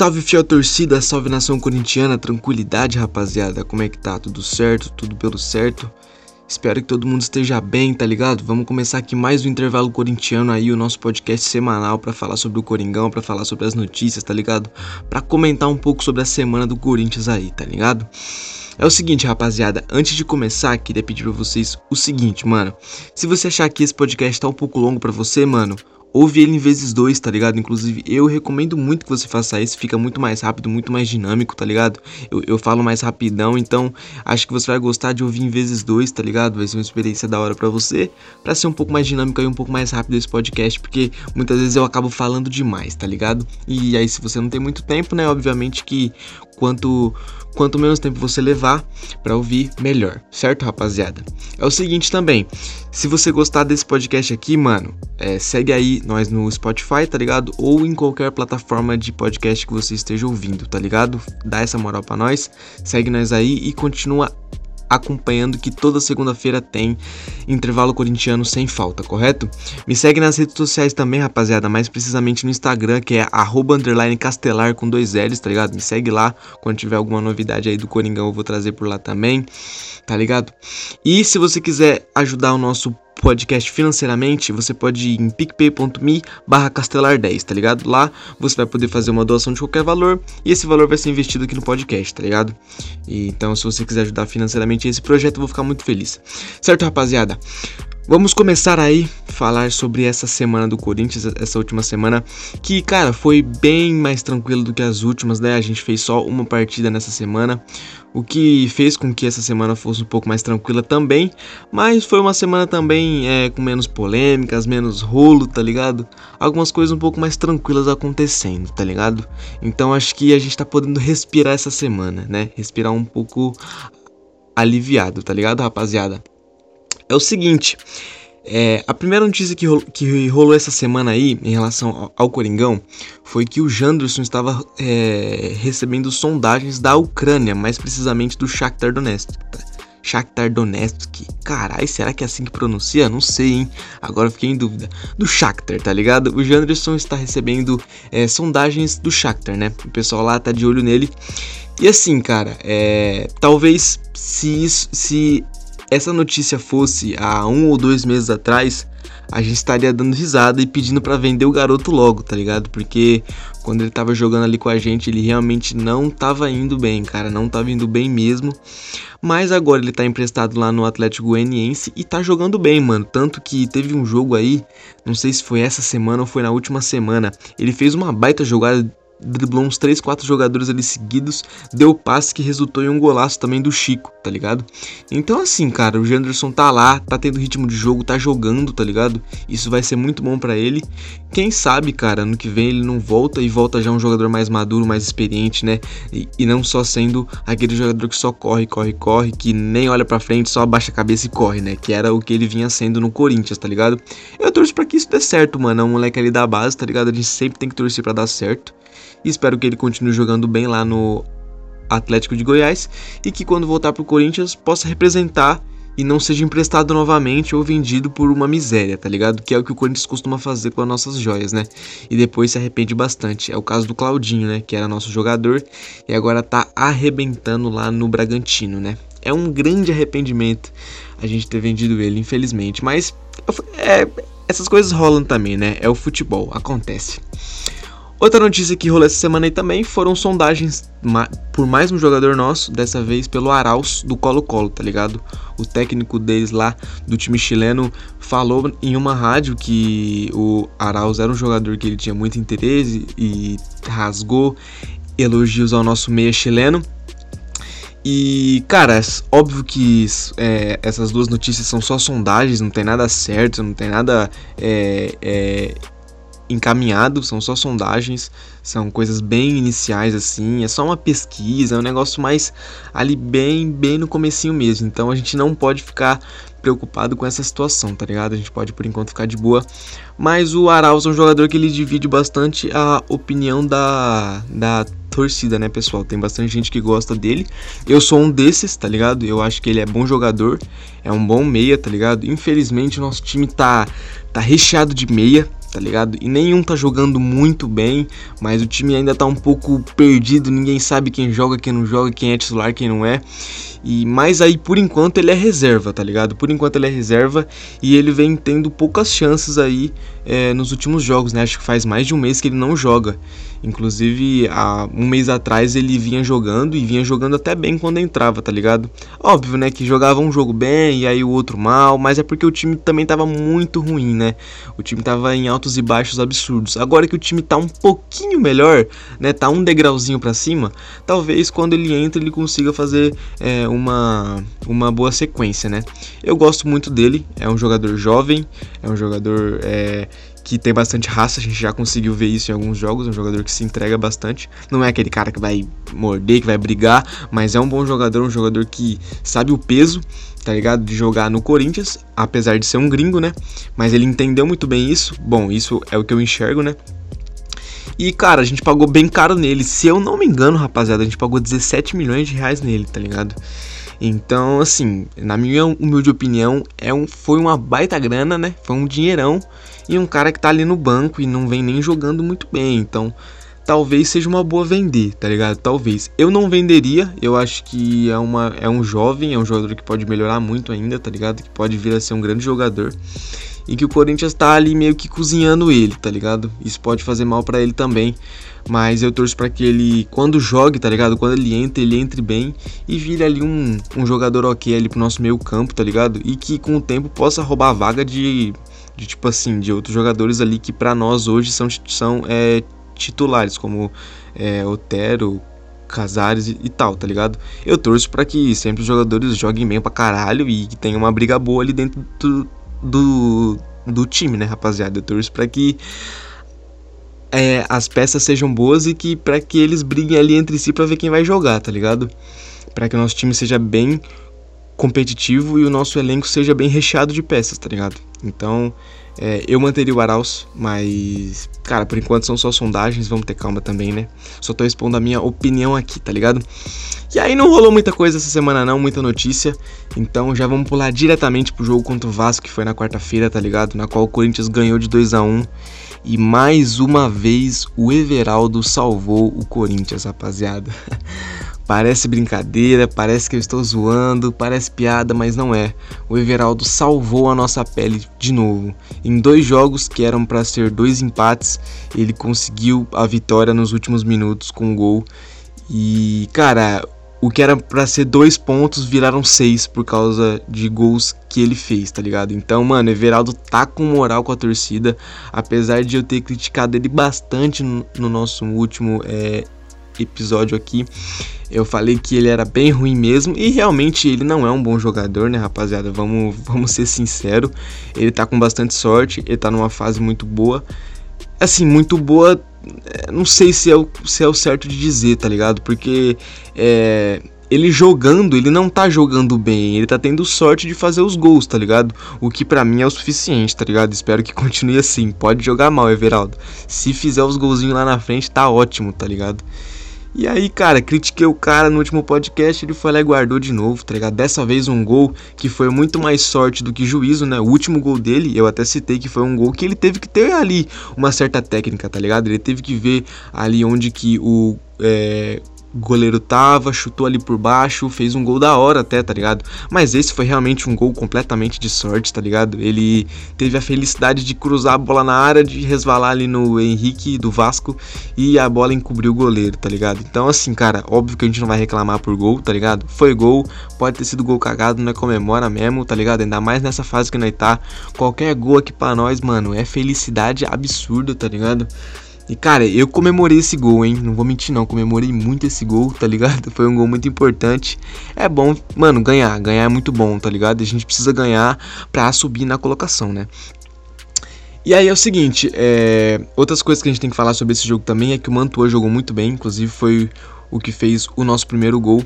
salve fiel torcida, salve nação corintiana, tranquilidade rapaziada, como é que tá? Tudo certo? Tudo pelo certo? Espero que todo mundo esteja bem, tá ligado? Vamos começar aqui mais um intervalo corintiano aí, o nosso podcast semanal para falar sobre o Coringão, para falar sobre as notícias, tá ligado? Para comentar um pouco sobre a semana do Corinthians aí, tá ligado? É o seguinte, rapaziada, antes de começar, queria pedir pra vocês o seguinte, mano. Se você achar que esse podcast tá um pouco longo para você, mano, ouve ele em vezes dois, tá ligado? Inclusive, eu recomendo muito que você faça isso, fica muito mais rápido, muito mais dinâmico, tá ligado? Eu, eu falo mais rapidão, então acho que você vai gostar de ouvir em vezes dois, tá ligado? Vai ser uma experiência da hora para você, para ser um pouco mais dinâmico e um pouco mais rápido esse podcast, porque muitas vezes eu acabo falando demais, tá ligado? E aí, se você não tem muito tempo, né? Obviamente que quanto quanto menos tempo você levar para ouvir, melhor, certo, rapaziada? É o seguinte também, se você gostar desse podcast aqui, mano, é, segue aí nós no Spotify, tá ligado? Ou em qualquer plataforma de podcast que você esteja ouvindo, tá ligado? Dá essa moral para nós, segue nós aí e continua acompanhando que toda segunda-feira tem intervalo corintiano sem falta, correto? Me segue nas redes sociais também, rapaziada, mais precisamente no Instagram, que é castelar com dois L's, tá ligado? Me segue lá, quando tiver alguma novidade aí do Coringão eu vou trazer por lá também, tá ligado? E se você quiser ajudar o nosso podcast financeiramente, você pode ir em picpay.me barra castelar10, tá ligado? Lá você vai poder fazer uma doação de qualquer valor e esse valor vai ser investido aqui no podcast, tá ligado? E, então se você quiser ajudar financeiramente esse projeto, eu vou ficar muito feliz. Certo, rapaziada? Vamos começar aí falar sobre essa semana do Corinthians, essa última semana, que, cara, foi bem mais tranquilo do que as últimas, né? A gente fez só uma partida nessa semana, o que fez com que essa semana fosse um pouco mais tranquila também, mas foi uma semana também é, com menos polêmicas, menos rolo, tá ligado? Algumas coisas um pouco mais tranquilas acontecendo, tá ligado? Então acho que a gente tá podendo respirar essa semana, né? Respirar um pouco aliviado, tá ligado, rapaziada? É o seguinte. É, a primeira notícia que rolou, que rolou, essa semana aí em relação ao, ao Coringão foi que o Janderson estava é, recebendo sondagens da Ucrânia, mais precisamente do Shakhtar Donetsk. Shakhtar Donetsk, carai, será que é assim que pronuncia? Não sei, hein? Agora fiquei em dúvida. Do Shakhtar, tá ligado? O Janderson está recebendo é, sondagens do Shakhtar, né? O pessoal lá tá de olho nele. E assim, cara, é, talvez se, isso, se essa notícia fosse há um ou dois meses atrás, a gente estaria dando risada e pedindo para vender o garoto logo, tá ligado? Porque quando ele tava jogando ali com a gente, ele realmente não tava indo bem, cara, não tava indo bem mesmo. Mas agora ele tá emprestado lá no Atlético Goianiense e tá jogando bem, mano. Tanto que teve um jogo aí, não sei se foi essa semana ou foi na última semana. Ele fez uma baita jogada driblou uns 3, 4 jogadores ali seguidos, deu passe que resultou em um golaço também do Chico, tá ligado? Então assim, cara, o Janderson tá lá, tá tendo ritmo de jogo, tá jogando, tá ligado? Isso vai ser muito bom para ele. Quem sabe, cara, ano que vem ele não volta e volta já um jogador mais maduro, mais experiente, né? E, e não só sendo aquele jogador que só corre, corre, corre, que nem olha para frente, só abaixa a cabeça e corre, né? Que era o que ele vinha sendo no Corinthians, tá ligado? Eu torço para que isso dê certo, mano. É um moleque ali da base, tá ligado? A gente sempre tem que torcer para dar certo. Espero que ele continue jogando bem lá no Atlético de Goiás e que quando voltar pro Corinthians possa representar e não seja emprestado novamente ou vendido por uma miséria, tá ligado? Que é o que o Corinthians costuma fazer com as nossas joias, né? E depois se arrepende bastante. É o caso do Claudinho, né? Que era nosso jogador e agora tá arrebentando lá no Bragantino, né? É um grande arrependimento a gente ter vendido ele, infelizmente. Mas é, essas coisas rolam também, né? É o futebol, acontece. Outra notícia que rolou essa semana aí também foram sondagens por mais um jogador nosso, dessa vez pelo Arauz do Colo-Colo, tá ligado? O técnico deles lá do time chileno falou em uma rádio que o Arauz era um jogador que ele tinha muito interesse e rasgou elogios ao nosso meia chileno. E, cara, óbvio que é, essas duas notícias são só sondagens, não tem nada certo, não tem nada é, é, encaminhado, são só sondagens, são coisas bem iniciais assim, é só uma pesquisa, é um negócio mais ali bem, bem no comecinho mesmo. Então a gente não pode ficar preocupado com essa situação, tá ligado? A gente pode por enquanto ficar de boa. Mas o Arauz é um jogador que ele divide bastante a opinião da, da torcida, né, pessoal? Tem bastante gente que gosta dele. Eu sou um desses, tá ligado? Eu acho que ele é bom jogador, é um bom meia, tá ligado? Infelizmente o nosso time tá tá recheado de meia, tá ligado? E nenhum tá jogando muito bem, mas o time ainda tá um pouco perdido, ninguém sabe quem joga, quem não joga, quem é titular, quem não é. E mas aí por enquanto ele é reserva, tá ligado? Por enquanto ele é reserva e ele vem tendo poucas chances aí é, nos últimos jogos, né? Acho que faz mais de um mês que ele não joga. Inclusive, há um mês atrás ele vinha jogando e vinha jogando até bem quando entrava, tá ligado? Óbvio, né, que jogava um jogo bem e aí o outro mal, mas é porque o time também tava muito ruim, né? O time tava em altos e baixos absurdos. Agora que o time tá um pouquinho melhor, né, tá um degrauzinho para cima, talvez quando ele entra ele consiga fazer é, uma, uma boa sequência, né? Eu gosto muito dele, é um jogador jovem, é um jogador é, que tem bastante raça, a gente já conseguiu ver isso em alguns jogos, um jogador que se entrega bastante. Não é aquele cara que vai morder, que vai brigar, mas é um bom jogador, um jogador que sabe o peso, tá ligado? De jogar no Corinthians, apesar de ser um gringo, né? Mas ele entendeu muito bem isso. Bom, isso é o que eu enxergo, né? E, cara, a gente pagou bem caro nele. Se eu não me engano, rapaziada, a gente pagou 17 milhões de reais nele, tá ligado? Então, assim, na minha humilde opinião, é um, foi uma baita grana, né? Foi um dinheirão e um cara que tá ali no banco e não vem nem jogando muito bem. Então, talvez seja uma boa vender, tá ligado? Talvez. Eu não venderia, eu acho que é, uma, é um jovem, é um jogador que pode melhorar muito ainda, tá ligado? Que pode vir a ser um grande jogador. E que o Corinthians tá ali meio que cozinhando ele, tá ligado? Isso pode fazer mal para ele também. Mas eu torço para que ele, quando jogue, tá ligado? Quando ele entre, ele entre bem e vire ali um, um jogador ok ali pro nosso meio campo, tá ligado? E que com o tempo possa roubar a vaga de de tipo assim, de outros jogadores ali que para nós hoje são, são é, titulares, como é, Otero, Casares e, tal, tá ligado? Eu torço para que sempre os jogadores joguem bem pra caralho e que tenha uma briga boa ali dentro do, do, do time, né, rapaziada? Eu torço pra que é, as peças sejam boas e que para que eles briguem ali entre si para ver quem vai jogar, tá ligado? Para que o nosso time seja bem competitivo e o nosso elenco seja bem recheado de peças, tá ligado? Então, é, eu manteria o Arauz, mas, cara, por enquanto são só sondagens, vamos ter calma também, né? Só tô expondo a minha opinião aqui, tá ligado? E aí não rolou muita coisa essa semana não, muita notícia, então já vamos pular diretamente pro jogo contra o Vasco, que foi na quarta-feira, tá ligado? Na qual o Corinthians ganhou de 2 a 1 e mais uma vez o Everaldo salvou o Corinthians, rapaziada. Parece brincadeira, parece que eu estou zoando, parece piada, mas não é. O Everaldo salvou a nossa pele de novo. Em dois jogos que eram para ser dois empates, ele conseguiu a vitória nos últimos minutos com um gol. E, cara, o que era para ser dois pontos viraram seis por causa de gols que ele fez, tá ligado? Então, mano, Everaldo tá com moral com a torcida, apesar de eu ter criticado ele bastante no, no nosso último é, episódio aqui. Eu falei que ele era bem ruim mesmo e realmente ele não é um bom jogador, né, rapaziada? Vamos, vamos ser sinceros. Ele tá com bastante sorte, ele tá numa fase muito boa. Assim, muito boa, é, não sei se é o, se é o certo de dizer, tá ligado? Porque é, ele jogando, ele não tá jogando bem, ele tá tendo sorte de fazer os gols, tá ligado? O que para mim é o suficiente, tá ligado? Espero que continue assim. Pode jogar mal, Everaldo. Se fizer os golzinhos lá na frente, tá ótimo, tá ligado? E aí, cara, critiquei o cara no último podcast, ele foi lá e guardou de novo, tá ligado? Dessa vez um gol que foi muito mais sorte do que juízo, né? O último gol dele, eu até citei que foi um gol que ele teve que ter ali uma certa técnica, tá ligado? Ele teve que ver ali onde que o, é, o goleiro tava, chutou ali por baixo, fez um gol da hora até, tá ligado? Mas esse foi realmente um gol completamente de sorte, tá ligado? Ele teve a felicidade de cruzar a bola na área, de resvalar ali no Henrique do Vasco e a bola encobriu o goleiro, tá ligado? Então, assim, cara, óbvio que a gente não vai reclamar por gol, tá ligado? Foi gol, pode ter sido gol cagado, não é comemora mesmo, tá ligado? Ainda mais nessa fase que nós tá. Qualquer gol aqui pra nós, mano, é felicidade absurda, tá ligado? E cara, eu comemorei esse gol, hein? Não vou mentir não, comemorei muito esse gol, tá ligado? Foi um gol muito importante. É bom, mano, ganhar, ganhar é muito bom, tá ligado? A gente precisa ganhar pra subir na colocação, né? E aí é o seguinte, é... outras coisas que a gente tem que falar sobre esse jogo também é que o Mantua jogou muito bem, inclusive foi o que fez o nosso primeiro gol,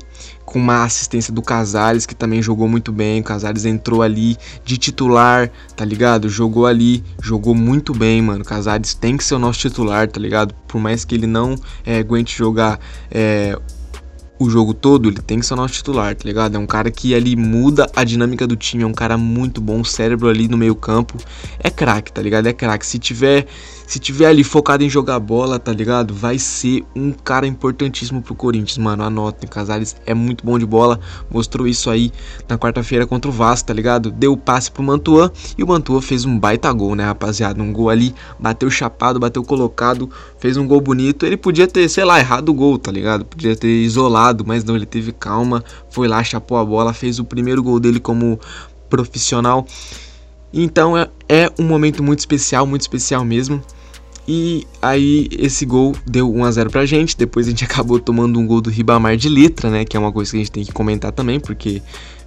com uma assistência do Casares, que também jogou muito bem. O Casares entrou ali de titular, tá ligado? Jogou ali, jogou muito bem, mano. O Casares tem que ser o nosso titular, tá ligado? Por mais que ele não é, aguente jogar é, o jogo todo, ele tem que ser o nosso titular, tá ligado? É um cara que ali muda a dinâmica do time, é um cara muito bom, cérebro ali no meio campo. É craque, tá ligado? É craque. Se tiver se tiver ali focado em jogar bola, tá ligado? Vai ser um cara importantíssimo pro Corinthians, mano. Anotem, Casares é muito bom de bola. Mostrou isso aí na quarta-feira contra o Vasco, tá ligado? Deu o passe pro Mantuan e o Mantuan fez um baita gol, né, rapaziada? Um gol ali, bateu chapado, bateu colocado, fez um gol bonito. Ele podia ter, sei lá, errado o gol, tá ligado? Podia ter isolado, mas não, ele teve calma, foi lá, chapou a bola, fez o primeiro gol dele como profissional. Então é, é um momento muito especial, muito especial mesmo. E aí esse gol deu 1 a 0 pra gente. Depois a gente acabou tomando um gol do Ribamar de letra, né? Que é uma coisa que a gente tem que comentar também, porque,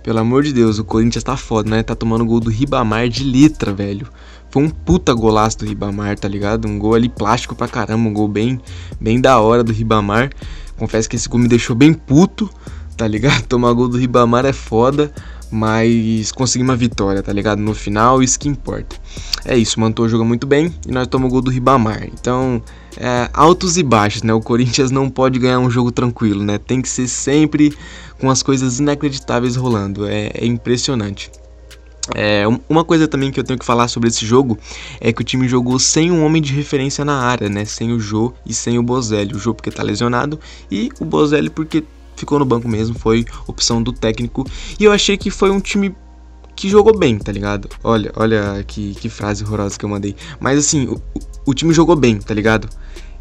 pelo amor de Deus, o Corinthians tá foda, né? Tá tomando gol do Ribamar de letra, velho. Foi um puta golaço do Ribamar, tá ligado? Um gol ali plástico pra caramba, um gol bem, bem da hora do Ribamar. Confesso que esse gol me deixou bem puto, tá ligado? Tomar gol do Ribamar é foda. Mas conseguimos uma vitória, tá ligado? No final, isso que importa. É isso, Mantou joga muito bem e nós tomamos o gol do Ribamar. Então, é, altos e baixos, né? O Corinthians não pode ganhar um jogo tranquilo, né? Tem que ser sempre com as coisas inacreditáveis rolando. É, é impressionante. É, uma coisa também que eu tenho que falar sobre esse jogo é que o time jogou sem um homem de referência na área, né? Sem o Jô e sem o Bozelli. O Jô porque tá lesionado e o Bozelli porque ficou no banco mesmo, foi opção do técnico. E eu achei que foi um time que jogou bem, tá ligado? Olha, olha que, que frase horrorosa que eu mandei. Mas assim, o, o time jogou bem, tá ligado?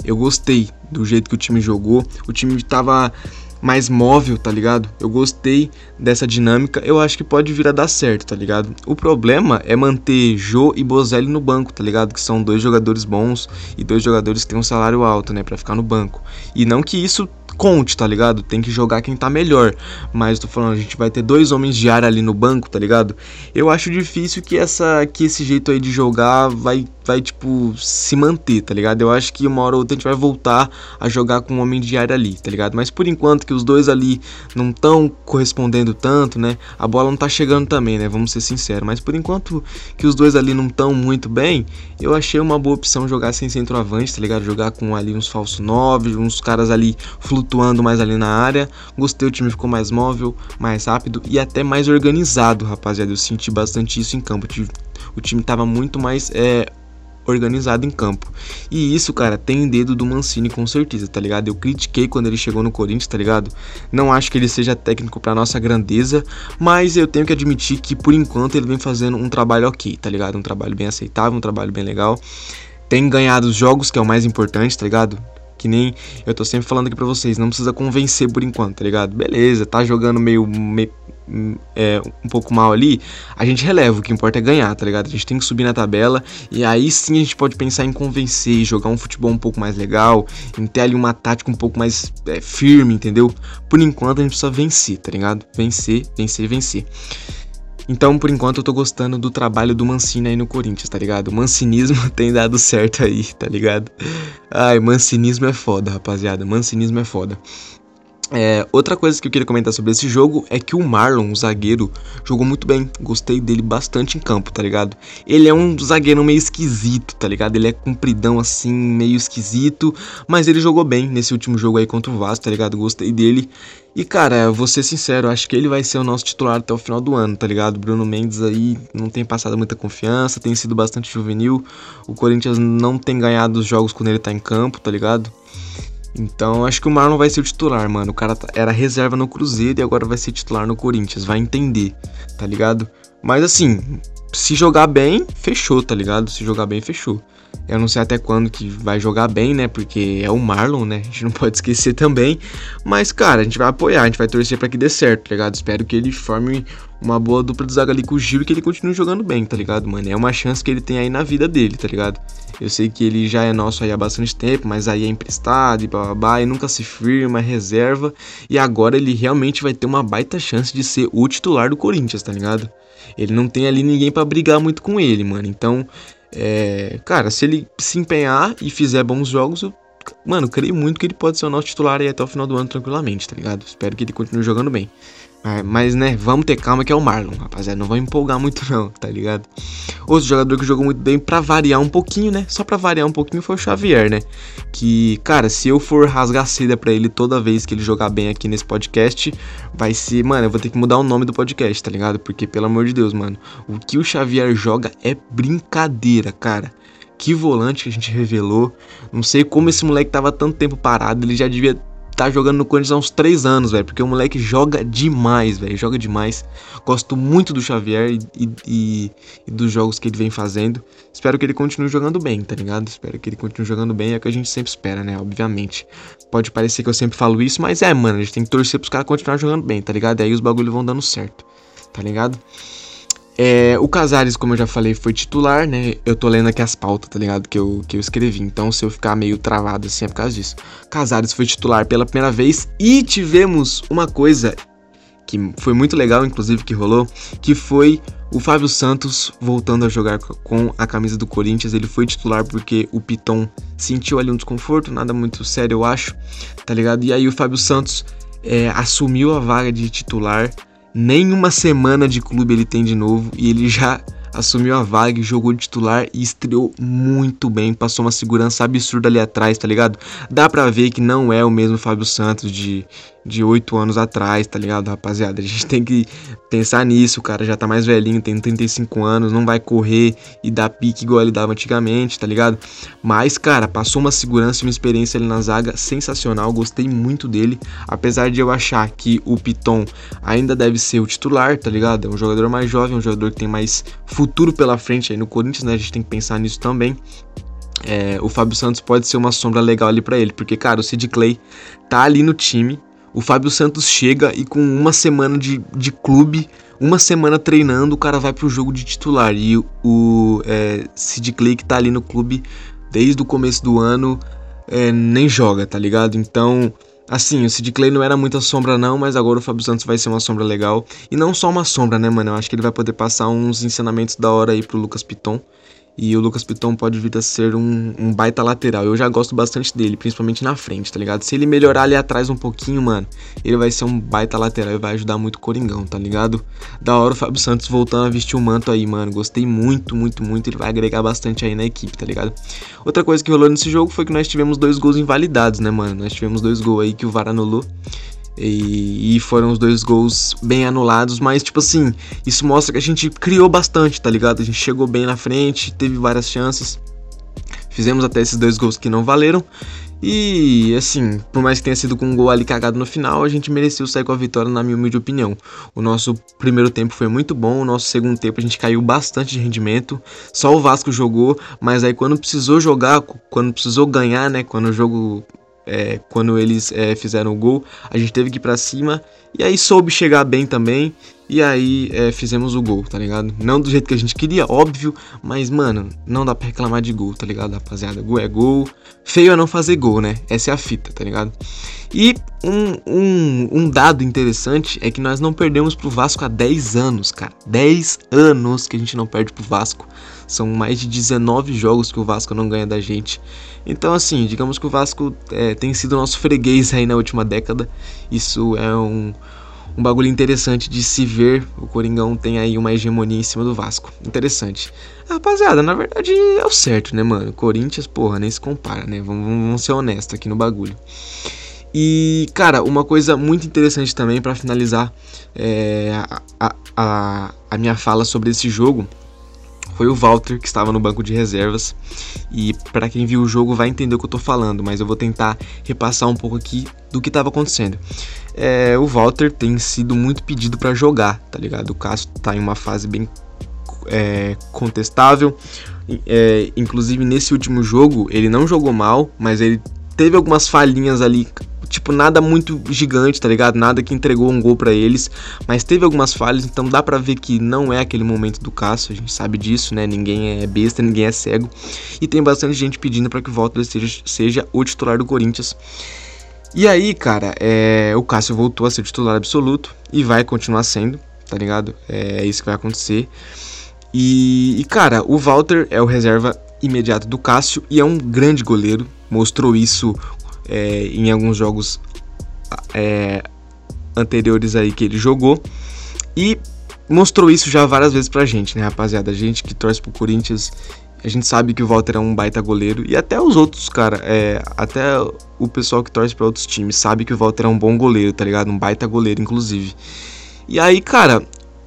Eu gostei do jeito que o time jogou. O time tava mais móvel, tá ligado? Eu gostei dessa dinâmica. Eu acho que pode vir a dar certo, tá ligado? O problema é manter Jô e Bozelli no banco, tá ligado? Que são dois jogadores bons e dois jogadores que têm um salário alto, né, para ficar no banco. E não que isso conte, tá ligado? Tem que jogar quem tá melhor. Mas tô falando, a gente vai ter dois homens de área ali no banco, tá ligado? Eu acho difícil que essa que esse jeito aí de jogar vai vai tipo se manter, tá ligado? Eu acho que uma hora ou outra a gente vai voltar a jogar com um homem de área ali, tá ligado? Mas por enquanto que os dois ali não estão correspondendo tanto, né? A bola não tá chegando também, né? Vamos ser sinceros, mas por enquanto que os dois ali não estão muito bem, eu achei uma boa opção jogar sem centroavante, tá ligado? Jogar com ali uns falsos nove, uns caras ali flutuando flutuando mais ali na área. Gostei, o time ficou mais móvel, mais rápido e até mais organizado, rapaziada. Eu senti bastante isso em campo. O time tava muito mais é, organizado em campo. E isso, cara, tem dedo do Mancini com certeza, tá ligado? Eu critiquei quando ele chegou no Corinthians, tá ligado? Não acho que ele seja técnico para nossa grandeza, mas eu tenho que admitir que por enquanto ele vem fazendo um trabalho ok, tá ligado? Um trabalho bem aceitável, um trabalho bem legal. Tem ganhado os jogos, que é o mais importante, tá ligado? Que nem eu tô sempre falando aqui pra vocês, não precisa convencer por enquanto, tá ligado? Beleza, tá jogando meio, meio é, um pouco mal ali, a gente releva, o que importa é ganhar, tá ligado? A gente tem que subir na tabela e aí sim a gente pode pensar em convencer e jogar um futebol um pouco mais legal, em ter ali uma tática um pouco mais é, firme, entendeu? Por enquanto a gente precisa vencer, tá ligado? Vencer, vencer, vencer. Então, por enquanto, eu tô gostando do trabalho do Mancini aí no Corinthians, tá ligado? O mancinismo tem dado certo aí, tá ligado? Ai, mancinismo é foda, rapaziada. Mancinismo é foda. É, outra coisa que eu queria comentar sobre esse jogo é que o Marlon, o zagueiro, jogou muito bem. Gostei dele bastante em campo, tá ligado? Ele é um zagueiro meio esquisito, tá ligado? Ele é compridão assim, meio esquisito, mas ele jogou bem nesse último jogo aí contra o Vasco, tá ligado? Gostei dele. E cara, vou ser sincero, acho que ele vai ser o nosso titular até o final do ano, tá ligado? Bruno Mendes aí não tem passado muita confiança, tem sido bastante juvenil. O Corinthians não tem ganhado os jogos quando ele tá em campo, tá ligado? Então acho que o Marlon vai ser o titular, mano. O cara tá, era reserva no Cruzeiro e agora vai ser titular no Corinthians. Vai entender, tá ligado? Mas assim, se jogar bem, fechou, tá ligado? Se jogar bem, fechou. Eu não sei até quando que vai jogar bem, né? Porque é o Marlon, né? A gente não pode esquecer também. Mas, cara, a gente vai apoiar, a gente vai torcer para que dê certo, tá ligado? Espero que ele forme uma boa dupla de zaga ali com o Gil e que ele continue jogando bem, tá ligado, mano? É uma chance que ele tem aí na vida dele, tá ligado? Eu sei que ele já é nosso aí há bastante tempo, mas aí é emprestado e babá, e nunca se firma, é reserva. E agora ele realmente vai ter uma baita chance de ser o titular do Corinthians, tá ligado? Ele não tem ali ninguém para brigar muito com ele, mano. Então, é, cara, se ele se empenhar e fizer bons jogos, eu, mano, creio muito que ele pode ser o nosso titular aí até o final do ano tranquilamente, tá ligado? Espero que ele continue jogando bem. É, mas, né, vamos ter calma que é o Marlon, rapaziada. Não vamos empolgar muito, não, tá ligado? Outro jogador que jogou muito bem pra variar um pouquinho, né? Só pra variar um pouquinho foi o Xavier, né? Que, cara, se eu for rasgar seda pra ele toda vez que ele jogar bem aqui nesse podcast, vai ser, mano, eu vou ter que mudar o nome do podcast, tá ligado? Porque, pelo amor de Deus, mano, o que o Xavier joga é brincadeira, cara. Que volante que a gente revelou. Não sei como esse moleque tava tanto tempo parado. Ele já devia tá jogando no Corinthians há uns 3 anos, velho. Porque o moleque joga demais, velho. Joga demais. Gosto muito do Xavier e, e, e, dos jogos que ele vem fazendo. Espero que ele continue jogando bem, tá ligado? Espero que ele continue jogando bem. É o que a gente sempre espera, né? Obviamente. Pode parecer que eu sempre falo isso, mas é, mano. A gente tem que torcer pros caras continuar jogando bem, tá ligado? E aí os bagulhos vão dando certo, tá ligado? É, o Casares, como eu já falei, foi titular, né? Eu tô lendo aqui as pautas, tá ligado? Que eu, que eu escrevi. Então, se eu ficar meio travado assim, é por causa disso. Casares foi titular pela primeira vez e tivemos uma coisa que foi muito legal, inclusive, que rolou, que foi o Fábio Santos voltando a jogar com a camisa do Corinthians. Ele foi titular porque o Piton sentiu ali um desconforto, nada muito sério, eu acho, tá ligado? E aí o Fábio Santos é, assumiu a vaga de titular nem uma semana de clube ele tem de novo e ele já assumiu a vaga, jogou de titular e estreou muito bem, passou uma segurança absurda ali atrás, tá ligado? Dá pra ver que não é o mesmo Fábio Santos de de 8 anos atrás, tá ligado, rapaziada? A gente tem que pensar nisso, cara já tá mais velhinho, tem 35 anos, não vai correr e dar pique igual ele dava antigamente, tá ligado? Mas, cara, passou uma segurança e uma experiência ali na zaga sensacional, gostei muito dele, apesar de eu achar que o Piton ainda deve ser o titular, tá ligado? É um jogador mais jovem, um jogador que tem mais futuro pela frente aí no Corinthians, né? A gente tem que pensar nisso também. É, o Fábio Santos pode ser uma sombra legal ali para ele, porque, cara, o Sid Clay tá ali no time, o Fábio Santos chega e com uma semana de, de clube, uma semana treinando, o cara vai pro jogo de titular. E o é, Sid Clay que tá ali no clube desde o começo do ano é, nem joga, tá ligado? Então, assim, o Sid Clay não era muita sombra não, mas agora o Fábio Santos vai ser uma sombra legal. E não só uma sombra, né, mano? Eu acho que ele vai poder passar uns ensinamentos da hora aí pro Lucas Piton. E o Lucas Piton pode vir a ser um, um, baita lateral. Eu já gosto bastante dele, principalmente na frente, tá ligado? Se ele melhorar ali atrás um pouquinho, mano, ele vai ser um baita lateral e vai ajudar muito o Coringão, tá ligado? Da hora o Fábio Santos voltando a vestir o manto aí, mano. Gostei muito, muito, muito. Ele vai agregar bastante aí na equipe, tá ligado? Outra coisa que rolou nesse jogo foi que nós tivemos dois gols invalidados, né, mano? Nós tivemos dois gols aí que o VAR anulou. E, e, foram os dois gols bem anulados, mas tipo assim, isso mostra que a gente criou bastante, tá ligado? A gente chegou bem na frente, teve várias chances. Fizemos até esses dois gols que não valeram. E assim, por mais que tenha sido com um gol ali cagado no final, a gente mereceu sair com a vitória, na minha humilde opinião. O nosso primeiro tempo foi muito bom, o nosso segundo tempo a gente caiu bastante de rendimento. Só o Vasco jogou, mas aí quando precisou jogar, quando precisou ganhar, né? Quando o jogo é, quando eles é, fizeram o gol, a gente teve que ir pra cima e aí soube chegar bem também. E aí é, fizemos o gol, tá ligado? Não do jeito que a gente queria, óbvio, mas mano, não dá pra reclamar de gol, tá ligado, rapaziada? Gol é gol. Feio é não fazer gol, né? Essa é a fita, tá ligado? E um, um, um dado interessante é que nós não perdemos pro Vasco há 10 anos, cara. 10 anos que a gente não perde pro Vasco. São mais de 19 jogos que o Vasco não ganha da gente. Então, assim, digamos que o Vasco é, tem sido nosso freguês aí na última década. Isso é um, um bagulho interessante de se ver. O Coringão tem aí uma hegemonia em cima do Vasco. Interessante. Rapaziada, na verdade é o certo, né, mano? Corinthians, porra, nem se compara, né? Vamos, vamos ser honestos aqui no bagulho. E, cara, uma coisa muito interessante também para finalizar é, a, a, a minha fala sobre esse jogo foi o Walter que estava no banco de reservas. E para quem viu o jogo vai entender o que eu tô falando, mas eu vou tentar repassar um pouco aqui do que estava acontecendo. É, o Walter tem sido muito pedido para jogar, tá ligado? O Cássio tá em uma fase bem é, contestável. É, inclusive nesse último jogo ele não jogou mal, mas ele teve algumas falhinhas ali tipo, nada muito gigante, tá ligado? Nada que entregou um gol para eles, mas teve algumas falhas, então dá para ver que não é aquele momento do Cássio, a gente sabe disso, né? Ninguém é besta, ninguém é cego. E tem bastante gente pedindo para que o Walter seja, seja o titular do Corinthians. E aí, cara, é, o Cássio voltou a ser titular absoluto e vai continuar sendo, tá ligado? É, é isso que vai acontecer. E, e, cara, o Walter é o reserva imediato do Cássio e é um grande goleiro. Mostrou isso é, em alguns jogos é, anteriores aí que ele jogou. E mostrou isso já várias vezes pra gente, né, rapaziada? A gente que torce pro Corinthians, a gente sabe que o Walter é um baita goleiro. E até os outros, cara, é, até o pessoal que torce para outros times sabe que o Walter é um bom goleiro, tá ligado? Um baita goleiro, inclusive. E aí, cara,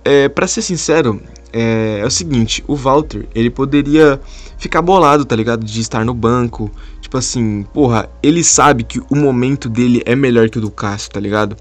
é, para ser sincero, é, é, o seguinte, o Walter, ele poderia ficar bolado, tá ligado? De estar no banco. Tipo assim, porra, ele sabe que o momento dele é melhor que o do Cássio, tá ligado?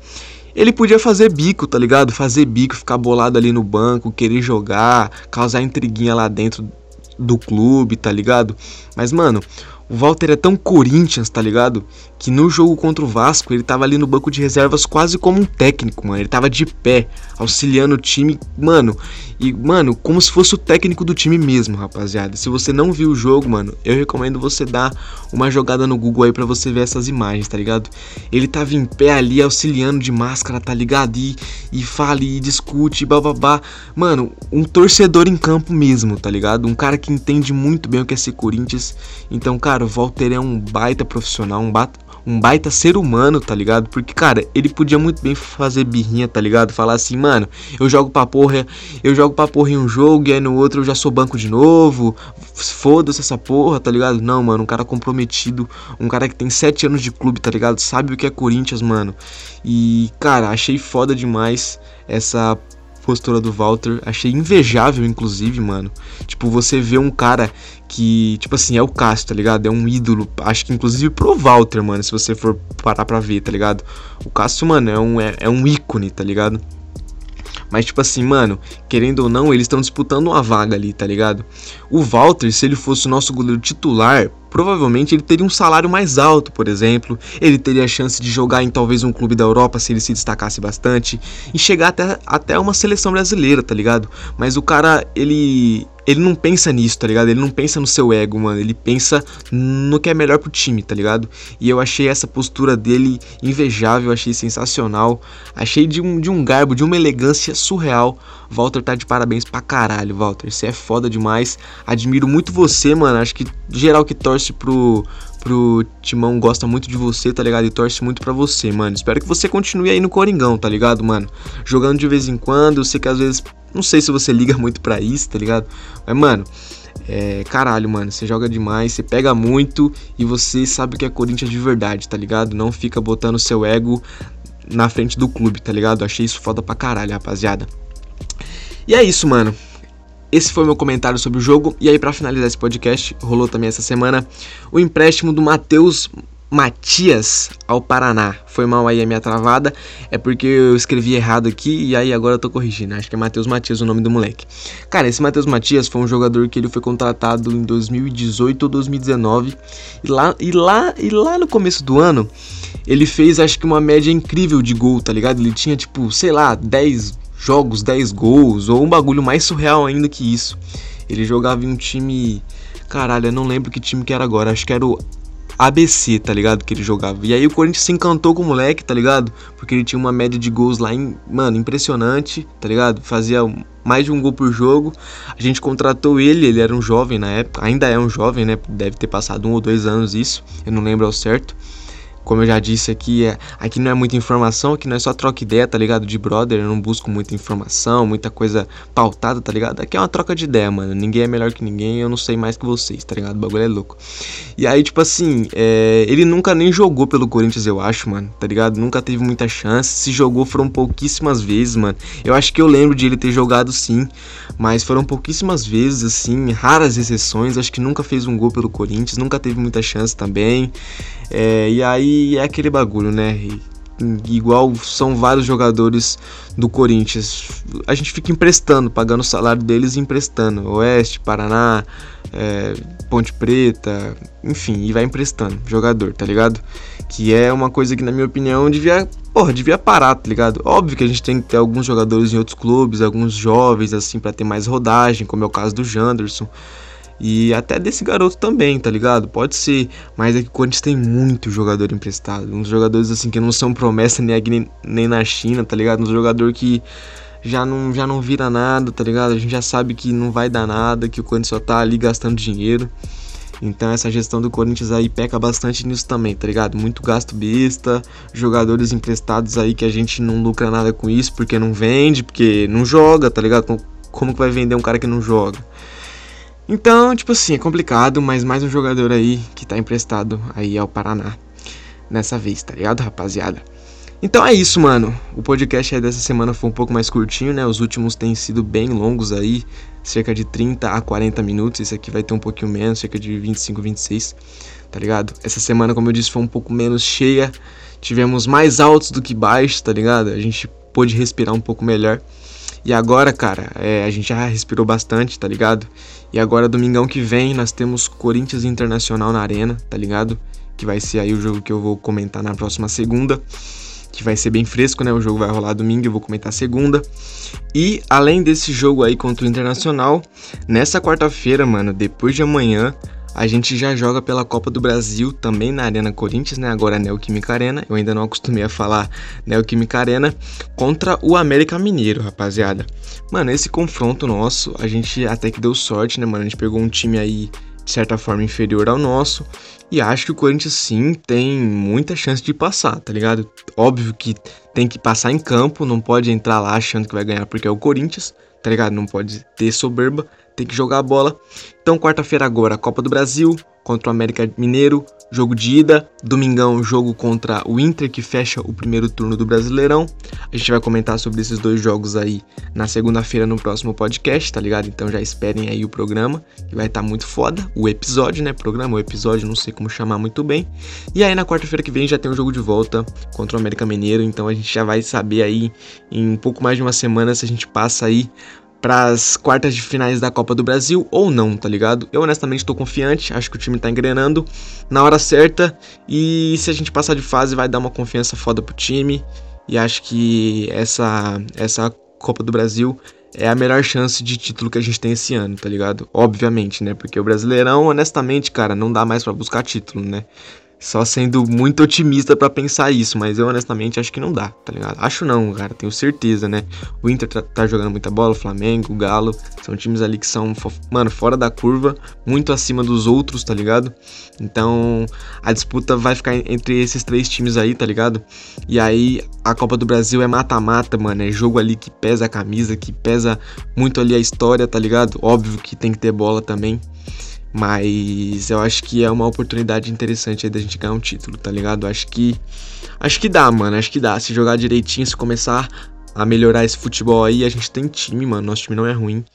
Ele podia fazer bico, tá ligado? Fazer bico, ficar bolado ali no banco, querer jogar, causar intriguinha lá dentro do clube, tá ligado? Mas, mano, o Walter é tão Corinthians, tá ligado? Que no jogo contra o Vasco ele tava ali no banco de reservas quase como um técnico, mano. Ele tava de pé, auxiliando o time, mano. E, mano, como se fosse o técnico do time mesmo, rapaziada. Se você não viu o jogo, mano, eu recomendo você dar uma jogada no Google aí pra você ver essas imagens, tá ligado? Ele tava em pé ali, auxiliando de máscara, tá ligado? E, e fala e discute, bababá. Mano, um torcedor em campo mesmo, tá ligado? Um cara que entende muito bem o que é ser Corinthians. Então, cara, o Walter é um baita profissional, um, baita, um baita ser humano, tá ligado? Porque, cara, ele podia muito bem fazer birrinha, tá ligado? Falar assim, mano, eu jogo pra porra, eu jogo pra porra em um jogo e aí no outro eu já sou banco de novo. Foda-se essa porra, tá ligado? Não, mano, um cara comprometido, um cara que tem sete anos de clube, tá ligado? Sabe o que é Corinthians, mano. E, cara, achei foda demais essa postura do Walter. Achei invejável, inclusive, mano. Tipo, você vê um cara que, tipo assim, é o Cássio, tá ligado? É um ídolo. Acho que inclusive pro Walter, mano, se você for parar pra ver, tá ligado? O Cássio, mano, é um, é, é um ícone, tá ligado? Mas, tipo assim, mano, querendo ou não, eles estão disputando uma vaga ali, tá ligado? O Walter, se ele fosse o nosso goleiro titular, provavelmente ele teria um salário mais alto, por exemplo. Ele teria a chance de jogar em talvez um clube da Europa se ele se destacasse bastante e chegar até, até uma seleção brasileira, tá ligado? Mas o cara, ele ele não pensa nisso, tá ligado? Ele não pensa no seu ego, mano. Ele pensa no que é melhor pro time, tá ligado? E eu achei essa postura dele invejável, achei sensacional. Achei de um, de um garbo, de uma elegância surreal. Walter tá de parabéns pra caralho, Walter. Você é foda demais. Admiro muito você, mano. Acho que geral que torce pro, pro Timão gosta muito de você, tá ligado? E torce muito pra você, mano. Espero que você continue aí no Coringão, tá ligado, mano? Jogando de vez em quando. Eu sei que às vezes não sei se você liga muito pra isso, tá ligado? Mas, mano, é, caralho, mano, você joga demais, você pega muito e você sabe que é Corinthians de verdade, tá ligado? Não fica botando seu ego na frente do clube, tá ligado? Achei isso foda pra caralho, rapaziada. E é isso, mano. Esse foi meu comentário sobre o jogo. E aí, para finalizar esse podcast, rolou também essa semana o empréstimo do Matheus Matias ao Paraná. Foi mal aí a minha travada, é porque eu escrevi errado aqui e aí agora eu tô corrigindo. Acho que é Matheus Matias o nome do moleque. Cara, esse Matheus Matias foi um jogador que ele foi contratado em 2018 ou 2019 e lá e lá e lá no começo do ano ele fez acho que uma média incrível de gol, tá ligado? Ele tinha tipo, sei lá, 10 jogos, 10 gols ou um bagulho mais surreal ainda que isso. Ele jogava em um time Caralho, eu não lembro que time que era agora. Acho que era o ABC, tá ligado? Que ele jogava. E aí o Corinthians se encantou com o moleque, tá ligado? Porque ele tinha uma média de gols lá, em, mano, impressionante, tá ligado? Fazia mais de um gol por jogo. A gente contratou ele, ele era um jovem na época, ainda é um jovem, né? Deve ter passado um ou dois anos isso, eu não lembro ao certo. Como eu já disse aqui, é, aqui não é muita informação, aqui não é só troca ideia, tá ligado? De brother, eu não busco muita informação, muita coisa pautada, tá ligado? Aqui é uma troca de ideia, mano. Ninguém é melhor que ninguém, eu não sei mais que vocês, tá ligado? O bagulho é louco. E aí, tipo assim, é, ele nunca nem jogou pelo Corinthians, eu acho, mano, tá ligado? Nunca teve muita chance. Se jogou foram pouquíssimas vezes, mano. Eu acho que eu lembro de ele ter jogado sim, mas foram pouquíssimas vezes, assim, raras exceções. Acho que nunca fez um gol pelo Corinthians, nunca teve muita chance também. É, e aí é aquele bagulho, né? Igual são vários jogadores do Corinthians. A gente fica emprestando, pagando o salário deles e emprestando. Oeste, Paraná, é, Ponte Preta, enfim, e vai emprestando jogador, tá ligado? Que é uma coisa que, na minha opinião, devia. Porra, devia parar, tá ligado? Óbvio que a gente tem que ter alguns jogadores em outros clubes, alguns jovens, assim, para ter mais rodagem, como é o caso do Janderson. E até desse garoto também, tá ligado? Pode ser, mas é que o Corinthians tem muito jogador emprestado. Uns jogadores assim que não são promessa nem aqui nem na China, tá ligado? Uns jogador que já não, já não vira nada, tá ligado? A gente já sabe que não vai dar nada, que o Corinthians só tá ali gastando dinheiro. Então essa gestão do Corinthians aí peca bastante nisso também, tá ligado? Muito gasto besta, jogadores emprestados aí que a gente não lucra nada com isso porque não vende, porque não joga, tá ligado? Como que vai vender um cara que não joga? Então, tipo assim, é complicado, mas mais um jogador aí que tá emprestado aí ao Paraná nessa vez, tá ligado, rapaziada? Então é isso, mano. O podcast aí dessa semana foi um pouco mais curtinho, né? Os últimos têm sido bem longos aí, cerca de 30 a 40 minutos. Esse aqui vai ter um pouquinho menos, cerca de 25, 26, tá ligado? Essa semana, como eu disse, foi um pouco menos cheia. Tivemos mais altos do que baixos, tá ligado? A gente pôde respirar um pouco melhor. E agora, cara, é, a gente já respirou bastante, tá ligado? E agora, domingão que vem, nós temos Corinthians Internacional na Arena, tá ligado? Que vai ser aí o jogo que eu vou comentar na próxima segunda que vai ser bem fresco, né? O jogo vai rolar domingo, eu vou comentar segunda. E além desse jogo aí contra o Internacional, nessa quarta-feira, mano, depois de amanhã, a gente já joga pela Copa do Brasil também na Arena Corinthians, né? Agora é Neoquímica Arena. Eu ainda não acostumei a falar Neoquímica Arena contra o América Mineiro, rapaziada. Mano, esse confronto nosso, a gente até que deu sorte, né, mano? A gente pegou um time aí de certa forma inferior ao nosso. E acho que o Corinthians sim tem muita chance de passar, tá ligado? Óbvio que tem que passar em campo, não pode entrar lá achando que vai ganhar porque é o Corinthians, tá ligado? Não pode ter soberba, tem que jogar a bola. Então, quarta-feira agora, Copa do Brasil, contra o América Mineiro, jogo de ida. Domingão, jogo contra o Inter, que fecha o primeiro turno do Brasileirão. A gente vai comentar sobre esses dois jogos aí na segunda-feira no próximo podcast, tá ligado? Então já esperem aí o programa, que vai estar tá muito foda. O episódio, né? Programa, o episódio, não sei como chamar muito bem. E aí na quarta-feira que vem já tem o um jogo de volta contra o América Mineiro. Então a gente já vai saber aí em um pouco mais de uma semana se a gente passa aí para as quartas de finais da Copa do Brasil ou não, tá ligado? Eu honestamente tô confiante, acho que o time tá engrenando na hora certa e se a gente passar de fase vai dar uma confiança foda pro time e acho que essa essa Copa do Brasil é a melhor chance de título que a gente tem esse ano, tá ligado? Obviamente, né? Porque o Brasileirão, honestamente, cara, não dá mais para buscar título, né? Só sendo muito otimista para pensar isso, mas eu honestamente acho que não dá, tá ligado? Acho não, cara, tenho certeza, né? O Inter tá, tá jogando muita bola, o Flamengo, o Galo, são times ali que são, mano, fora da curva, muito acima dos outros, tá ligado? Então a disputa vai ficar entre esses três times aí, tá ligado? E aí a Copa do Brasil é mata-mata, mano, é jogo ali que pesa a camisa, que pesa muito ali a história, tá ligado? Óbvio que tem que ter bola também. Mas eu acho que é uma oportunidade interessante aí da gente ganhar um título, tá ligado? Acho que. Acho que dá, mano. Acho que dá. Se jogar direitinho, se começar a melhorar esse futebol aí, a gente tem time, mano. Nosso time não é ruim.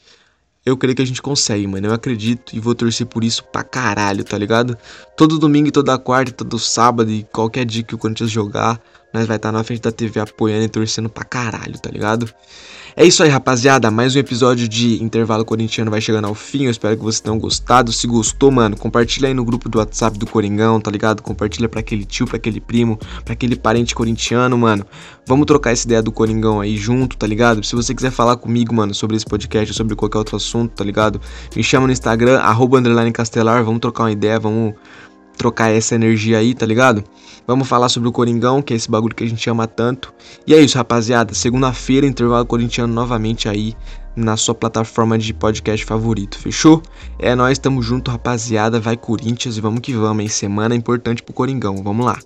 Eu creio que a gente consegue, mano. Eu acredito e vou torcer por isso pra caralho, tá ligado? Todo domingo, toda quarta, todo sábado e qualquer dia que o Corinthians jogar, nós vai estar tá na frente da TV apoiando e torcendo pra caralho, tá ligado? É isso aí, rapaziada. Mais um episódio de Intervalo Corintiano vai chegando ao fim. Eu espero que vocês tenham gostado. Se gostou, mano, compartilha aí no grupo do WhatsApp do Coringão, tá ligado? Compartilha para aquele tio, para aquele primo, para aquele parente corintiano, mano. Vamos trocar essa ideia do Coringão aí junto, tá ligado? Se você quiser falar comigo, mano, sobre esse podcast, sobre qualquer outro assunto, tá ligado? Me chama no Instagram, arroba Castelar. Vamos trocar uma ideia, vamos trocar essa energia aí, tá ligado? Vamos falar sobre o Coringão, que é esse bagulho que a gente ama tanto. E é isso, rapaziada. Segunda-feira, intervalo corintiano novamente aí na sua plataforma de podcast favorito, fechou? É nós, tamo junto, rapaziada. Vai Corinthians e vamos que vamos, hein? Semana importante pro Coringão. Vamos lá.